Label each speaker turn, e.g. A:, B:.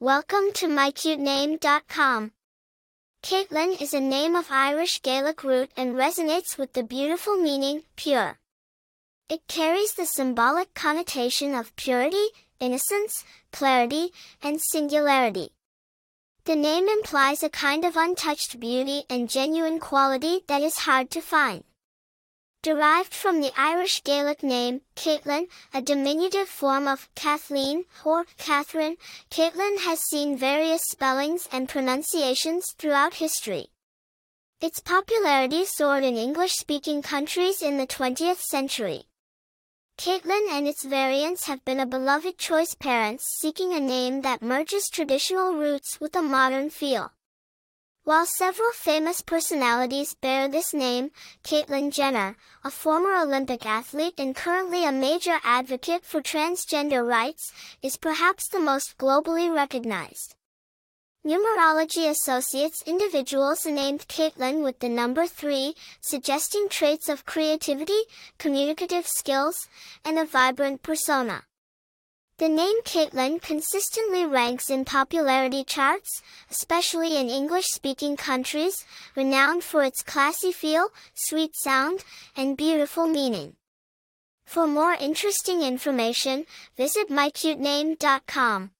A: Welcome to mycutename.com. Caitlyn is a name of Irish Gaelic root and resonates with the beautiful meaning, pure. It carries the symbolic connotation of purity, innocence, clarity, and singularity. The name implies a kind of untouched beauty and genuine quality that is hard to find. Derived from the Irish Gaelic name, Caitlin, a diminutive form of Kathleen or Catherine, Caitlyn has seen various spellings and pronunciations throughout history. Its popularity soared in English-speaking countries in the 20th century. Caitlyn and its variants have been a beloved choice parents seeking a name that merges traditional roots with a modern feel. While several famous personalities bear this name, Caitlyn Jenner, a former Olympic athlete and currently a major advocate for transgender rights, is perhaps the most globally recognized. Numerology associates individuals named Caitlyn with the number 3, suggesting traits of creativity, communicative skills, and a vibrant persona. The name Caitlyn consistently ranks in popularity charts, especially in English-speaking countries, renowned for its classy feel, sweet sound, and beautiful meaning. For more interesting information, visit mycutename.com.